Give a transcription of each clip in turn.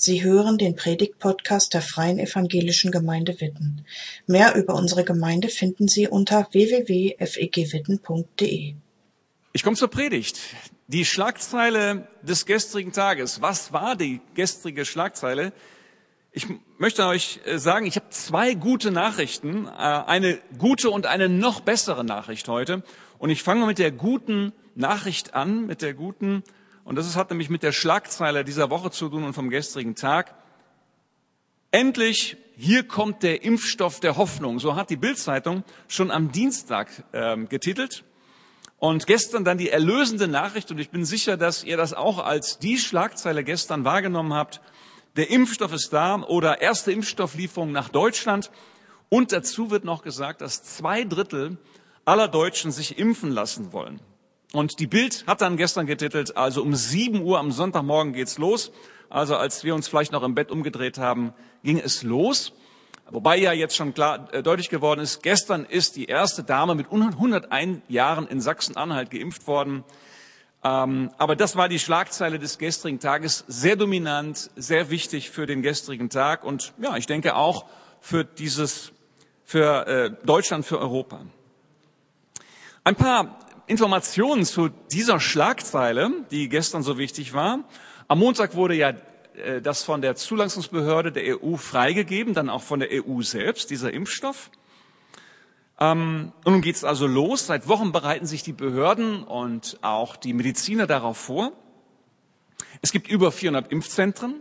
Sie hören den Predigt-Podcast der Freien Evangelischen Gemeinde Witten. Mehr über unsere Gemeinde finden Sie unter www.fegwitten.de. Ich komme zur Predigt. Die Schlagzeile des gestrigen Tages. Was war die gestrige Schlagzeile? Ich möchte euch äh, sagen, ich habe zwei gute Nachrichten, äh, eine gute und eine noch bessere Nachricht heute. Und ich fange mit der guten Nachricht an, mit der guten und das hat nämlich mit der Schlagzeile dieser Woche zu tun und vom gestrigen Tag. Endlich, hier kommt der Impfstoff der Hoffnung. So hat die Bildzeitung schon am Dienstag ähm, getitelt. Und gestern dann die erlösende Nachricht, und ich bin sicher, dass ihr das auch als die Schlagzeile gestern wahrgenommen habt. Der Impfstoff ist da oder erste Impfstofflieferung nach Deutschland. Und dazu wird noch gesagt, dass zwei Drittel aller Deutschen sich impfen lassen wollen. Und die Bild hat dann gestern getitelt, also um 7 Uhr am Sonntagmorgen geht's los. Also als wir uns vielleicht noch im Bett umgedreht haben, ging es los. Wobei ja jetzt schon klar äh, deutlich geworden ist, gestern ist die erste Dame mit 101 Jahren in Sachsen-Anhalt geimpft worden. Ähm, aber das war die Schlagzeile des gestrigen Tages, sehr dominant, sehr wichtig für den gestrigen Tag und ja, ich denke auch für dieses, für äh, Deutschland, für Europa. Ein paar Informationen zu dieser Schlagzeile, die gestern so wichtig war. Am Montag wurde ja äh, das von der Zulassungsbehörde der EU freigegeben, dann auch von der EU selbst, dieser Impfstoff. Ähm, und nun geht es also los. Seit Wochen bereiten sich die Behörden und auch die Mediziner darauf vor. Es gibt über 400 Impfzentren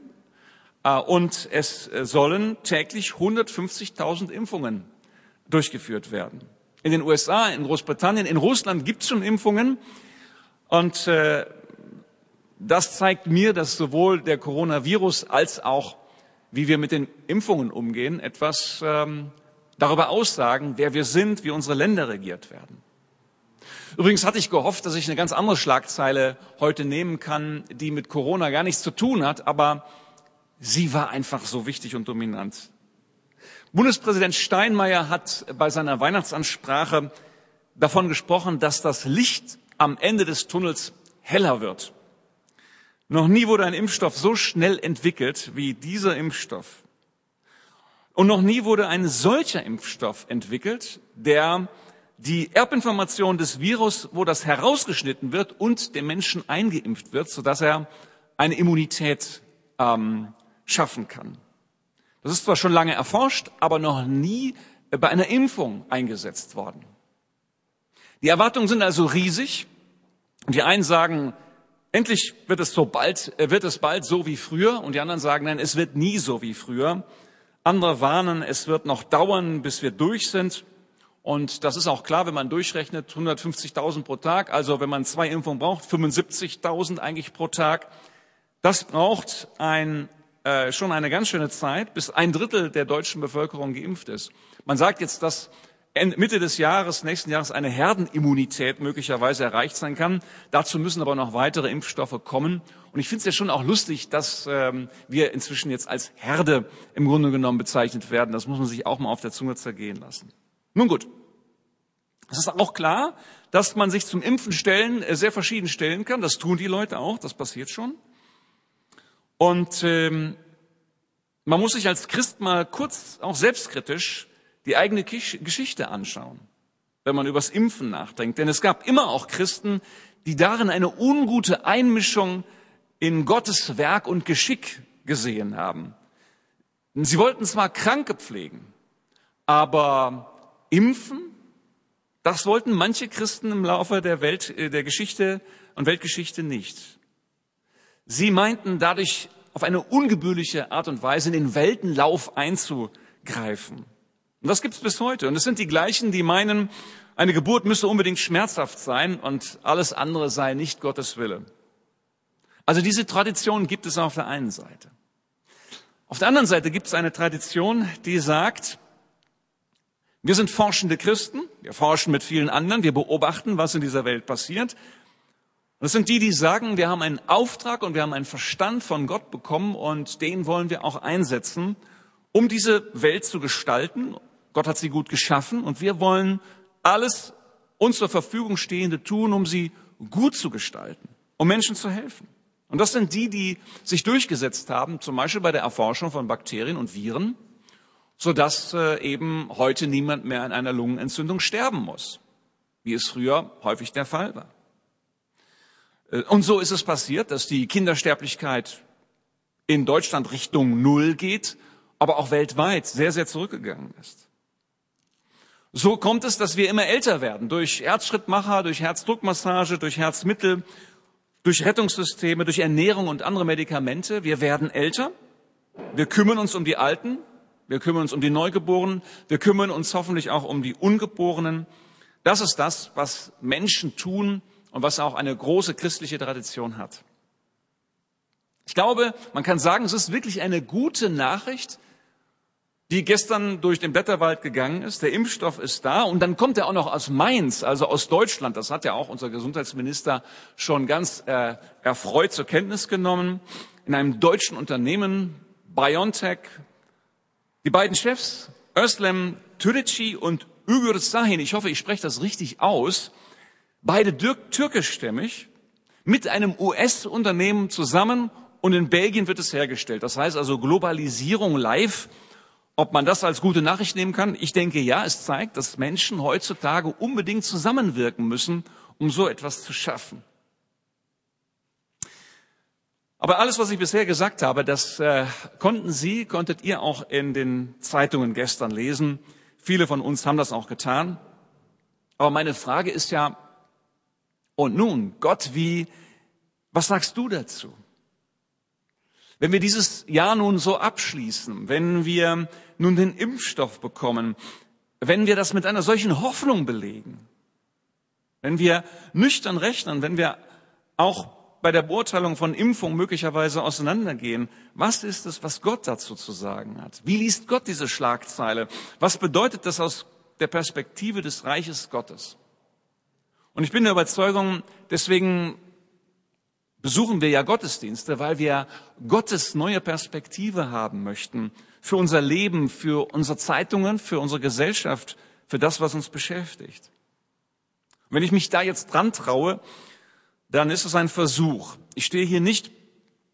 äh, und es äh, sollen täglich 150.000 Impfungen durchgeführt werden. In den USA, in Großbritannien, in Russland gibt es schon Impfungen. Und äh, das zeigt mir, dass sowohl der Coronavirus als auch, wie wir mit den Impfungen umgehen, etwas ähm, darüber aussagen, wer wir sind, wie unsere Länder regiert werden. Übrigens hatte ich gehofft, dass ich eine ganz andere Schlagzeile heute nehmen kann, die mit Corona gar nichts zu tun hat, aber sie war einfach so wichtig und dominant. Bundespräsident Steinmeier hat bei seiner Weihnachtsansprache davon gesprochen, dass das Licht am Ende des Tunnels heller wird. Noch nie wurde ein Impfstoff so schnell entwickelt wie dieser Impfstoff. Und noch nie wurde ein solcher Impfstoff entwickelt, der die Erbinformation des Virus, wo das herausgeschnitten wird und dem Menschen eingeimpft wird, sodass er eine Immunität ähm, schaffen kann. Das ist zwar schon lange erforscht, aber noch nie bei einer Impfung eingesetzt worden. Die Erwartungen sind also riesig. Und die einen sagen, endlich wird es so bald, äh, wird es bald so wie früher. Und die anderen sagen, nein, es wird nie so wie früher. Andere warnen, es wird noch dauern, bis wir durch sind. Und das ist auch klar, wenn man durchrechnet, 150.000 pro Tag. Also wenn man zwei Impfungen braucht, 75.000 eigentlich pro Tag. Das braucht ein äh, schon eine ganz schöne Zeit, bis ein Drittel der deutschen Bevölkerung geimpft ist. Man sagt jetzt, dass Mitte des Jahres, nächsten Jahres eine Herdenimmunität möglicherweise erreicht sein kann. Dazu müssen aber noch weitere Impfstoffe kommen. Und ich finde es ja schon auch lustig, dass ähm, wir inzwischen jetzt als Herde im Grunde genommen bezeichnet werden. Das muss man sich auch mal auf der Zunge zergehen lassen. Nun gut. Es ist auch klar, dass man sich zum Impfen stellen, äh, sehr verschieden stellen kann. Das tun die Leute auch, das passiert schon. Und ähm, man muss sich als Christ mal kurz auch selbstkritisch die eigene Geschichte anschauen, wenn man übers Impfen nachdenkt. Denn es gab immer auch Christen, die darin eine ungute Einmischung in Gottes Werk und Geschick gesehen haben. Sie wollten zwar Kranke pflegen, aber impfen, das wollten manche Christen im Laufe der Welt, äh, der Geschichte und Weltgeschichte nicht. Sie meinten dadurch auf eine ungebührliche Art und Weise in den Weltenlauf einzugreifen. Und das gibt's bis heute. Und es sind die gleichen, die meinen, eine Geburt müsse unbedingt schmerzhaft sein und alles andere sei nicht Gottes Wille. Also diese Tradition gibt es auf der einen Seite. Auf der anderen Seite gibt es eine Tradition, die sagt, wir sind forschende Christen, wir forschen mit vielen anderen, wir beobachten, was in dieser Welt passiert, das sind die, die sagen, wir haben einen Auftrag und wir haben einen Verstand von Gott bekommen und den wollen wir auch einsetzen, um diese Welt zu gestalten. Gott hat sie gut geschaffen und wir wollen alles uns zur Verfügung Stehende tun, um sie gut zu gestalten, um Menschen zu helfen. Und das sind die, die sich durchgesetzt haben, zum Beispiel bei der Erforschung von Bakterien und Viren, sodass äh, eben heute niemand mehr an einer Lungenentzündung sterben muss, wie es früher häufig der Fall war. Äh, und so ist es passiert, dass die Kindersterblichkeit in Deutschland Richtung Null geht, aber auch weltweit sehr, sehr zurückgegangen ist. So kommt es, dass wir immer älter werden, durch Herzschrittmacher, durch Herzdruckmassage, durch Herzmittel, durch Rettungssysteme, durch Ernährung und andere Medikamente. Wir werden älter, wir kümmern uns um die Alten, wir kümmern uns um die Neugeborenen, wir kümmern uns hoffentlich auch um die Ungeborenen. Das ist das, was Menschen tun und was auch eine große christliche Tradition hat. Ich glaube, man kann sagen, es ist wirklich eine gute Nachricht, die gestern durch den Blätterwald gegangen ist. Der Impfstoff ist da und dann kommt er auch noch aus Mainz, also aus Deutschland. Das hat ja auch unser Gesundheitsminister schon ganz äh, erfreut zur Kenntnis genommen. In einem deutschen Unternehmen, BioNTech, die beiden Chefs, Özlem Türeci und Ügür Sahin, ich hoffe, ich spreche das richtig aus, beide türkischstämmig, mit einem US-Unternehmen zusammen und in Belgien wird es hergestellt. Das heißt also Globalisierung live ob man das als gute Nachricht nehmen kann? Ich denke ja, es zeigt, dass Menschen heutzutage unbedingt zusammenwirken müssen, um so etwas zu schaffen. Aber alles, was ich bisher gesagt habe, das äh, konnten Sie, konntet ihr auch in den Zeitungen gestern lesen. Viele von uns haben das auch getan. Aber meine Frage ist ja, und nun, Gott, wie, was sagst du dazu? Wenn wir dieses Jahr nun so abschließen, wenn wir nun den Impfstoff bekommen, wenn wir das mit einer solchen Hoffnung belegen, wenn wir nüchtern rechnen, wenn wir auch bei der Beurteilung von Impfung möglicherweise auseinandergehen, was ist es, was Gott dazu zu sagen hat? Wie liest Gott diese Schlagzeile? Was bedeutet das aus der Perspektive des Reiches Gottes? Und ich bin der Überzeugung, deswegen besuchen wir ja Gottesdienste, weil wir Gottes neue Perspektive haben möchten für unser Leben, für unsere Zeitungen, für unsere Gesellschaft, für das, was uns beschäftigt. wenn ich mich da jetzt dran traue, dann ist es ein Versuch. Ich stehe hier nicht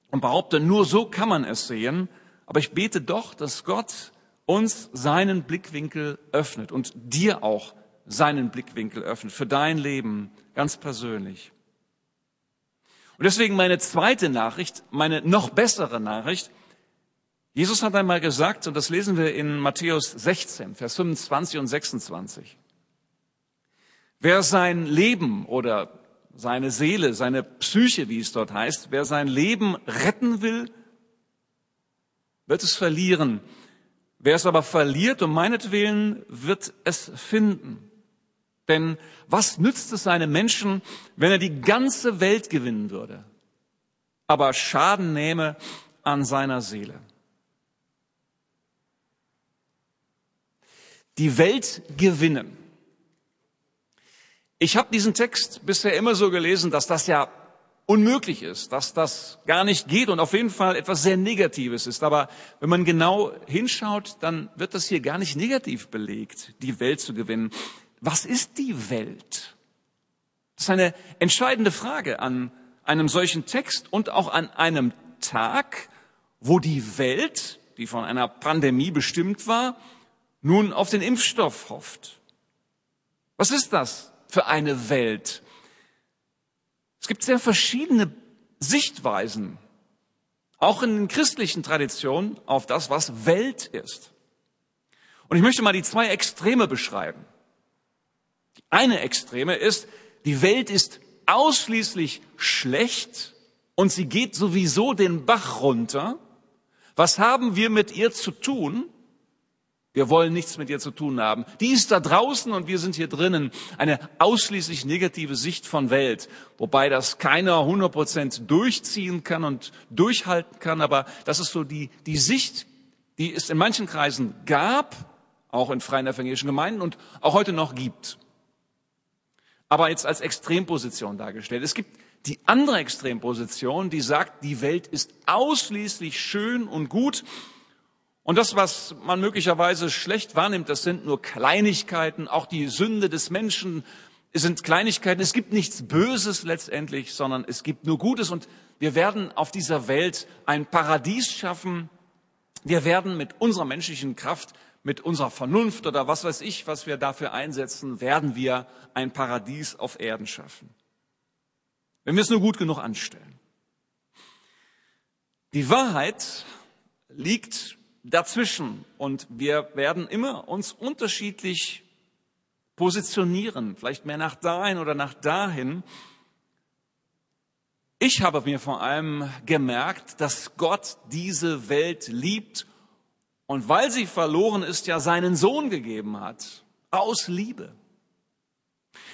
und behaupte, nur so kann man es sehen, aber ich bete doch, dass Gott uns seinen Blickwinkel öffnet und dir auch seinen Blickwinkel öffnet für dein Leben ganz persönlich. Und deswegen meine zweite Nachricht, meine noch bessere Nachricht. Jesus hat einmal gesagt, und das lesen wir in Matthäus 16, Vers 25 und 26. Wer sein Leben oder seine Seele, seine Psyche, wie es dort heißt, wer sein Leben retten will, wird es verlieren. Wer es aber verliert um meinetwillen, wird es finden. Denn was nützt es einem Menschen, wenn er die ganze Welt gewinnen würde, aber Schaden nehme an seiner Seele? Die Welt gewinnen. Ich habe diesen Text bisher immer so gelesen, dass das ja unmöglich ist, dass das gar nicht geht und auf jeden Fall etwas sehr Negatives ist. Aber wenn man genau hinschaut, dann wird das hier gar nicht negativ belegt, die Welt zu gewinnen. Was ist die Welt? Das ist eine entscheidende Frage an einem solchen Text und auch an einem Tag, wo die Welt, die von einer Pandemie bestimmt war, nun auf den Impfstoff hofft. Was ist das für eine Welt? Es gibt sehr verschiedene Sichtweisen, auch in den christlichen Traditionen, auf das, was Welt ist. Und ich möchte mal die zwei Extreme beschreiben. Eine Extreme ist, die Welt ist ausschließlich schlecht und sie geht sowieso den Bach runter. Was haben wir mit ihr zu tun? Wir wollen nichts mit ihr zu tun haben. Die ist da draußen und wir sind hier drinnen. Eine ausschließlich negative Sicht von Welt, wobei das keiner 100 Prozent durchziehen kann und durchhalten kann. Aber das ist so die, die Sicht, die es in manchen Kreisen gab, auch in freien evangelischen Gemeinden und auch heute noch gibt aber jetzt als Extremposition dargestellt. Es gibt die andere Extremposition, die sagt, die Welt ist ausschließlich schön und gut. Und das, was man möglicherweise schlecht wahrnimmt, das sind nur Kleinigkeiten. Auch die Sünde des Menschen sind Kleinigkeiten, es gibt nichts Böses letztendlich, sondern es gibt nur Gutes und wir werden auf dieser Welt ein Paradies schaffen. Wir werden mit unserer menschlichen Kraft, mit unserer Vernunft oder was weiß ich, was wir dafür einsetzen, werden wir ein Paradies auf Erden schaffen. Wenn wir es nur gut genug anstellen. Die Wahrheit liegt dazwischen und wir werden immer uns unterschiedlich positionieren, vielleicht mehr nach dahin oder nach dahin. Ich habe mir vor allem gemerkt, dass Gott diese Welt liebt und weil sie verloren ist, ja seinen Sohn gegeben hat, aus Liebe.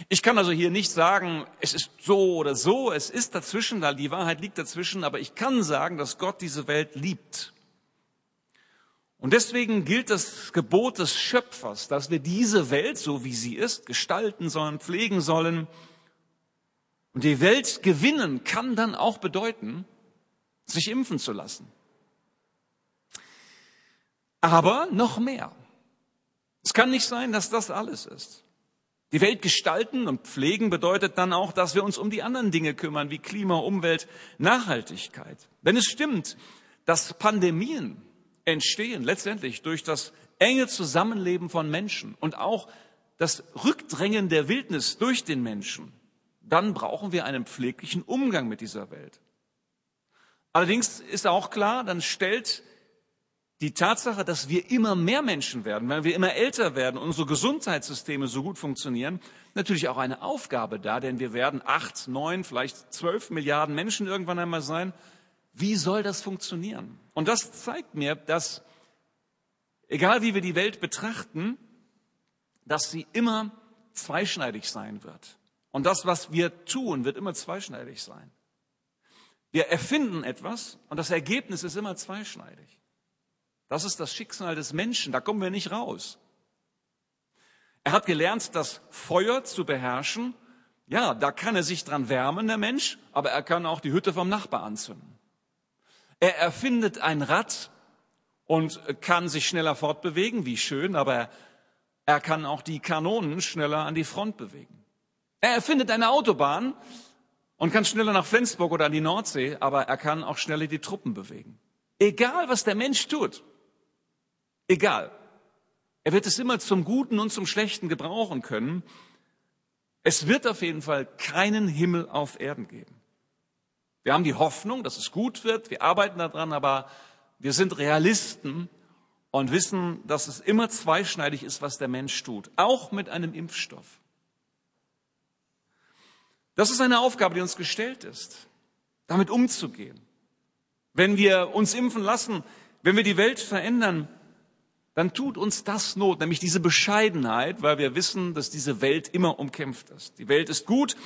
Ich kann also hier nicht sagen, es ist so oder so, es ist dazwischen, die Wahrheit liegt dazwischen, aber ich kann sagen, dass Gott diese Welt liebt. Und deswegen gilt das Gebot des Schöpfers, dass wir diese Welt, so wie sie ist, gestalten sollen, pflegen sollen. Und die Welt gewinnen kann dann auch bedeuten, sich impfen zu lassen. Aber noch mehr. Es kann nicht sein, dass das alles ist. Die Welt gestalten und pflegen bedeutet dann auch, dass wir uns um die anderen Dinge kümmern, wie Klima, Umwelt, Nachhaltigkeit. Wenn es stimmt, dass Pandemien entstehen letztendlich durch das enge Zusammenleben von Menschen und auch das Rückdrängen der Wildnis durch den Menschen, dann brauchen wir einen pfleglichen Umgang mit dieser Welt. Allerdings ist auch klar, dann stellt die Tatsache, dass wir immer mehr Menschen werden, weil wir immer älter werden, unsere Gesundheitssysteme so gut funktionieren, natürlich auch eine Aufgabe da, denn wir werden acht, neun, vielleicht zwölf Milliarden Menschen irgendwann einmal sein. Wie soll das funktionieren? Und das zeigt mir, dass, egal wie wir die Welt betrachten, dass sie immer zweischneidig sein wird. Und das, was wir tun, wird immer zweischneidig sein. Wir erfinden etwas und das Ergebnis ist immer zweischneidig. Das ist das Schicksal des Menschen, da kommen wir nicht raus. Er hat gelernt, das Feuer zu beherrschen. Ja, da kann er sich dran wärmen, der Mensch, aber er kann auch die Hütte vom Nachbar anzünden. Er erfindet ein Rad und kann sich schneller fortbewegen, wie schön, aber er kann auch die Kanonen schneller an die Front bewegen. Er erfindet eine Autobahn und kann schneller nach Flensburg oder an die Nordsee, aber er kann auch schneller die Truppen bewegen. Egal, was der Mensch tut, egal. Er wird es immer zum Guten und zum Schlechten gebrauchen können. Es wird auf jeden Fall keinen Himmel auf Erden geben. Wir haben die Hoffnung, dass es gut wird, wir arbeiten daran, aber wir sind Realisten und wissen, dass es immer zweischneidig ist, was der Mensch tut, auch mit einem Impfstoff. Das ist eine Aufgabe, die uns gestellt ist, damit umzugehen. Wenn wir uns impfen lassen, wenn wir die Welt verändern, dann tut uns das Not, nämlich diese Bescheidenheit, weil wir wissen, dass diese Welt immer umkämpft ist. Die Welt ist gut,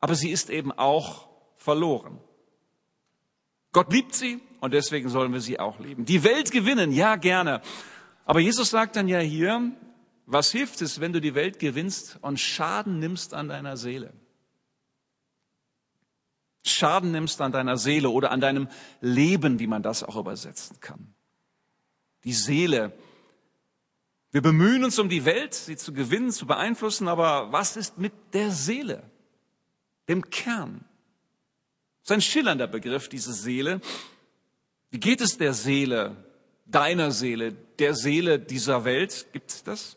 aber sie ist eben auch verloren. Gott liebt sie und deswegen sollen wir sie auch lieben. Die Welt gewinnen, ja gerne. Aber Jesus sagt dann ja hier, was hilft es, wenn du die Welt gewinnst und Schaden nimmst an deiner Seele? Schaden nimmst an deiner Seele oder an deinem Leben, wie man das auch übersetzen kann. Die Seele. Wir bemühen uns um die Welt, sie zu gewinnen, zu beeinflussen, aber was ist mit der Seele, dem Kern? Das ist ein schillernder Begriff, diese Seele. Wie geht es der Seele, deiner Seele, der Seele dieser Welt? Gibt es das?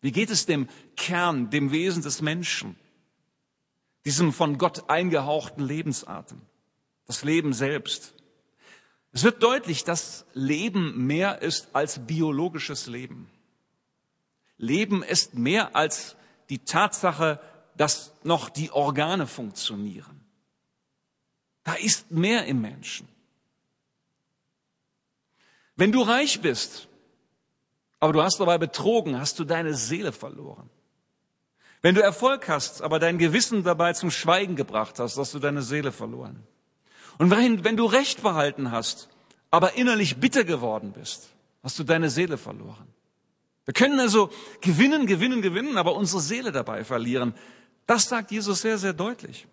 Wie geht es dem Kern, dem Wesen des Menschen? Diesem von Gott eingehauchten Lebensatem, das Leben selbst. Es wird deutlich, dass Leben mehr ist als biologisches Leben. Leben ist mehr als die Tatsache, dass noch die Organe funktionieren. Da ist mehr im Menschen. Wenn du reich bist, aber du hast dabei betrogen, hast du deine Seele verloren. Wenn du Erfolg hast, aber dein Gewissen dabei zum Schweigen gebracht hast, hast du deine Seele verloren. Und wenn du Recht behalten hast, aber innerlich bitter geworden bist, hast du deine Seele verloren. Wir können also gewinnen, gewinnen, gewinnen, aber unsere Seele dabei verlieren. Das sagt Jesus sehr, sehr deutlich.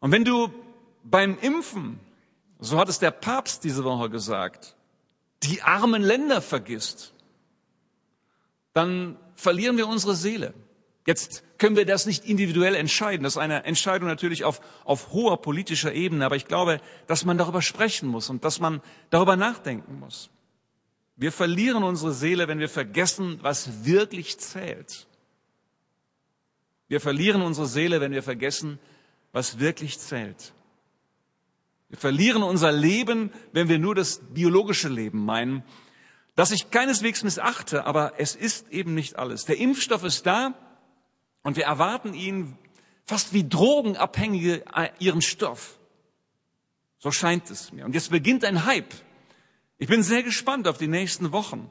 Und wenn du beim Impfen, so hat es der Papst diese Woche gesagt, die armen Länder vergisst, dann verlieren wir unsere Seele. Jetzt können wir das nicht individuell entscheiden. Das ist eine Entscheidung natürlich auf, auf hoher politischer Ebene. Aber ich glaube, dass man darüber sprechen muss und dass man darüber nachdenken muss. Wir verlieren unsere Seele, wenn wir vergessen, was wirklich zählt. Wir verlieren unsere Seele, wenn wir vergessen, was wirklich zählt. Wir verlieren unser Leben, wenn wir nur das biologische Leben meinen, das ich keineswegs missachte, aber es ist eben nicht alles. Der Impfstoff ist da, und wir erwarten ihn fast wie Drogenabhängige äh, ihren Stoff. So scheint es mir. Und jetzt beginnt ein Hype. Ich bin sehr gespannt auf die nächsten Wochen.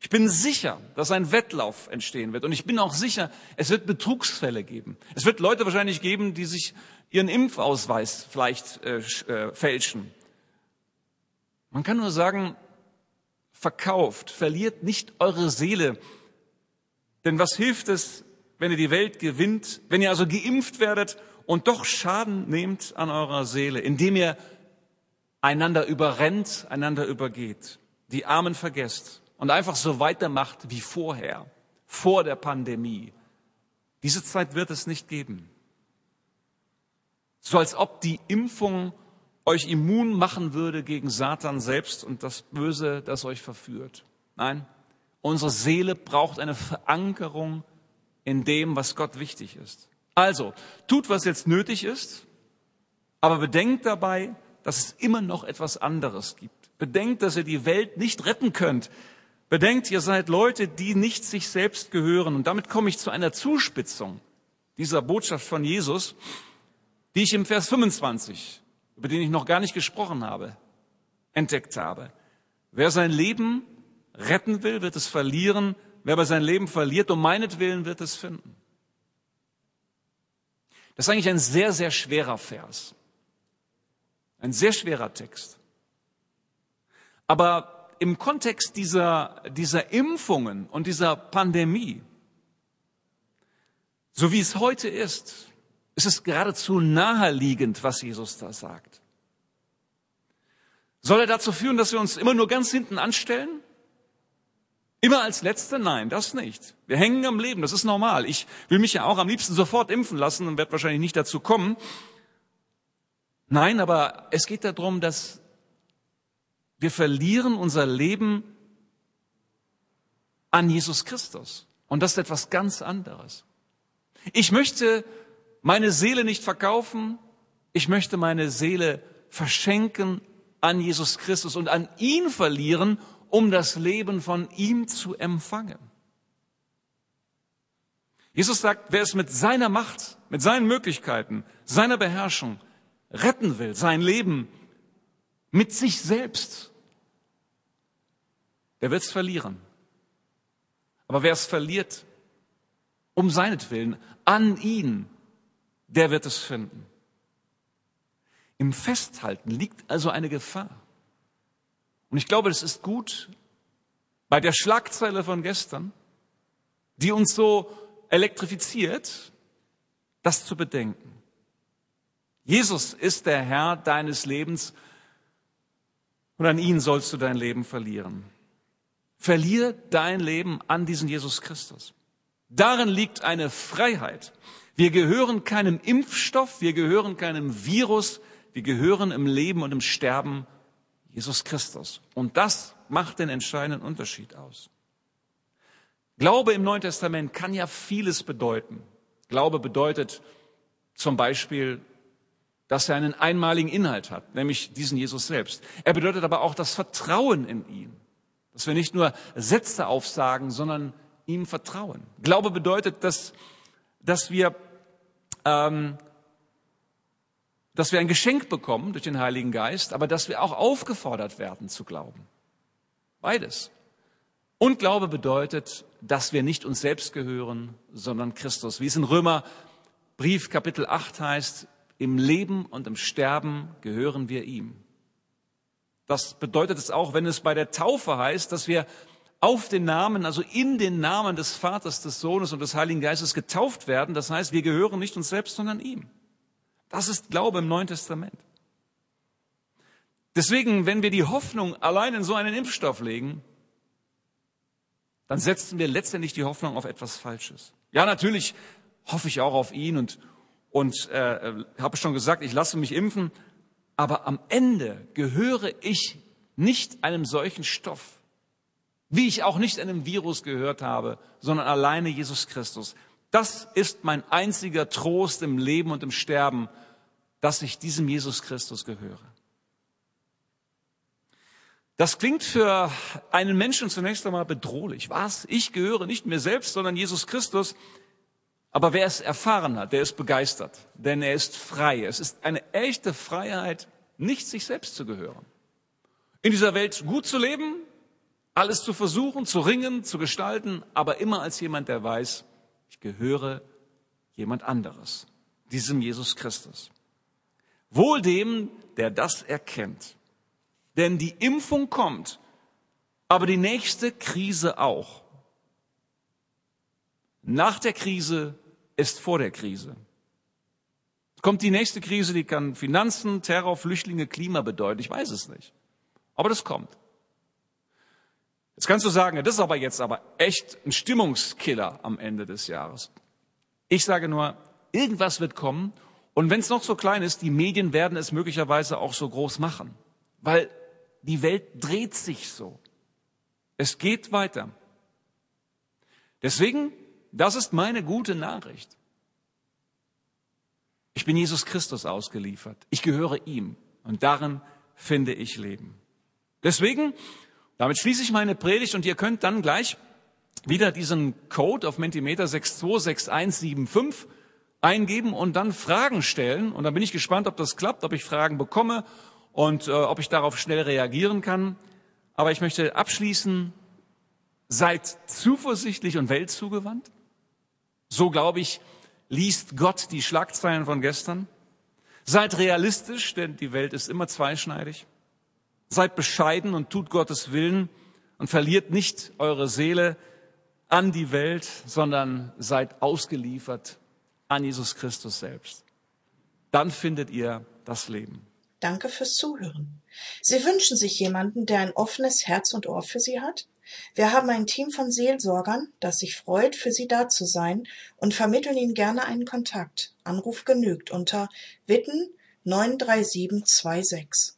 Ich bin sicher, dass ein Wettlauf entstehen wird. Und ich bin auch sicher, es wird Betrugsfälle geben. Es wird Leute wahrscheinlich geben, die sich ihren Impfausweis vielleicht äh, äh, fälschen. Man kann nur sagen, verkauft, verliert nicht eure Seele. Denn was hilft es, wenn ihr die Welt gewinnt, wenn ihr also geimpft werdet und doch Schaden nehmt an eurer Seele, indem ihr einander überrennt, einander übergeht, die Armen vergesst und einfach so weitermacht wie vorher, vor der Pandemie. Diese Zeit wird es nicht geben. So als ob die Impfung euch immun machen würde gegen Satan selbst und das Böse, das euch verführt. Nein, unsere Seele braucht eine Verankerung in dem, was Gott wichtig ist. Also, tut, was jetzt nötig ist, aber bedenkt dabei, dass es immer noch etwas anderes gibt. Bedenkt, dass ihr die Welt nicht retten könnt. Bedenkt, ihr seid Leute, die nicht sich selbst gehören. Und damit komme ich zu einer Zuspitzung dieser Botschaft von Jesus, die ich im Vers 25, über den ich noch gar nicht gesprochen habe, entdeckt habe. Wer sein Leben retten will, wird es verlieren. Wer aber sein Leben verliert, um meinetwillen wird es finden. Das ist eigentlich ein sehr, sehr schwerer Vers. Ein sehr schwerer Text. Aber im Kontext dieser, dieser Impfungen und dieser Pandemie, so wie es heute ist, ist es geradezu naheliegend, was Jesus da sagt. Soll er dazu führen, dass wir uns immer nur ganz hinten anstellen? Immer als Letzte? Nein, das nicht. Wir hängen am Leben, das ist normal. Ich will mich ja auch am liebsten sofort impfen lassen und werde wahrscheinlich nicht dazu kommen. Nein, aber es geht darum, dass wir verlieren unser Leben an Jesus Christus. Und das ist etwas ganz anderes. Ich möchte meine Seele nicht verkaufen. Ich möchte meine Seele verschenken an Jesus Christus und an ihn verlieren um das Leben von ihm zu empfangen. Jesus sagt, wer es mit seiner Macht, mit seinen Möglichkeiten, seiner Beherrschung retten will, sein Leben mit sich selbst, der wird es verlieren. Aber wer es verliert, um seinetwillen, an ihn, der wird es finden. Im Festhalten liegt also eine Gefahr. Und ich glaube, es ist gut, bei der Schlagzeile von gestern, die uns so elektrifiziert, das zu bedenken. Jesus ist der Herr deines Lebens und an ihn sollst du dein Leben verlieren. Verlier dein Leben an diesen Jesus Christus. Darin liegt eine Freiheit. Wir gehören keinem Impfstoff, wir gehören keinem Virus, wir gehören im Leben und im Sterben Jesus Christus. Und das macht den entscheidenden Unterschied aus. Glaube im Neuen Testament kann ja vieles bedeuten. Glaube bedeutet zum Beispiel, dass er einen einmaligen Inhalt hat, nämlich diesen Jesus selbst. Er bedeutet aber auch das Vertrauen in ihn, dass wir nicht nur Sätze aufsagen, sondern ihm vertrauen. Glaube bedeutet, dass, dass wir ähm, dass wir ein Geschenk bekommen durch den Heiligen Geist, aber dass wir auch aufgefordert werden zu glauben. Beides. Und Glaube bedeutet, dass wir nicht uns selbst gehören, sondern Christus. Wie es in Römer Brief Kapitel 8 heißt, im Leben und im Sterben gehören wir ihm. Das bedeutet es auch, wenn es bei der Taufe heißt, dass wir auf den Namen, also in den Namen des Vaters, des Sohnes und des Heiligen Geistes getauft werden. Das heißt, wir gehören nicht uns selbst, sondern ihm. Das ist Glaube im Neuen Testament. Deswegen, wenn wir die Hoffnung allein in so einen Impfstoff legen, dann setzen wir letztendlich die Hoffnung auf etwas Falsches. Ja, natürlich hoffe ich auch auf ihn und, und äh, habe schon gesagt, ich lasse mich impfen, aber am Ende gehöre ich nicht einem solchen Stoff, wie ich auch nicht einem Virus gehört habe, sondern alleine Jesus Christus. Das ist mein einziger Trost im Leben und im Sterben, dass ich diesem Jesus Christus gehöre. Das klingt für einen Menschen zunächst einmal bedrohlich. Was? Ich gehöre nicht mir selbst, sondern Jesus Christus. Aber wer es erfahren hat, der ist begeistert, denn er ist frei. Es ist eine echte Freiheit, nicht sich selbst zu gehören. In dieser Welt gut zu leben, alles zu versuchen, zu ringen, zu gestalten, aber immer als jemand, der weiß, ich gehöre jemand anderes, diesem Jesus Christus. Wohl dem, der das erkennt. Denn die Impfung kommt, aber die nächste Krise auch. Nach der Krise ist vor der Krise. Kommt die nächste Krise, die kann Finanzen, Terror, Flüchtlinge, Klima bedeuten. Ich weiß es nicht. Aber das kommt. Jetzt kannst du sagen, das ist aber jetzt aber echt ein Stimmungskiller am Ende des Jahres. Ich sage nur, irgendwas wird kommen und wenn es noch so klein ist, die Medien werden es möglicherweise auch so groß machen, weil die Welt dreht sich so. Es geht weiter. Deswegen, das ist meine gute Nachricht. Ich bin Jesus Christus ausgeliefert. Ich gehöre ihm und darin finde ich Leben. Deswegen, damit schließe ich meine Predigt und ihr könnt dann gleich wieder diesen Code auf Mentimeter 626175 eingeben und dann Fragen stellen. Und dann bin ich gespannt, ob das klappt, ob ich Fragen bekomme und äh, ob ich darauf schnell reagieren kann. Aber ich möchte abschließen, seid zuversichtlich und weltzugewandt. So glaube ich, liest Gott die Schlagzeilen von gestern. Seid realistisch, denn die Welt ist immer zweischneidig. Seid bescheiden und tut Gottes Willen und verliert nicht eure Seele an die Welt, sondern seid ausgeliefert an Jesus Christus selbst. Dann findet ihr das Leben. Danke fürs Zuhören. Sie wünschen sich jemanden, der ein offenes Herz und Ohr für Sie hat? Wir haben ein Team von Seelsorgern, das sich freut, für Sie da zu sein und vermitteln Ihnen gerne einen Kontakt. Anruf genügt unter Witten 93726.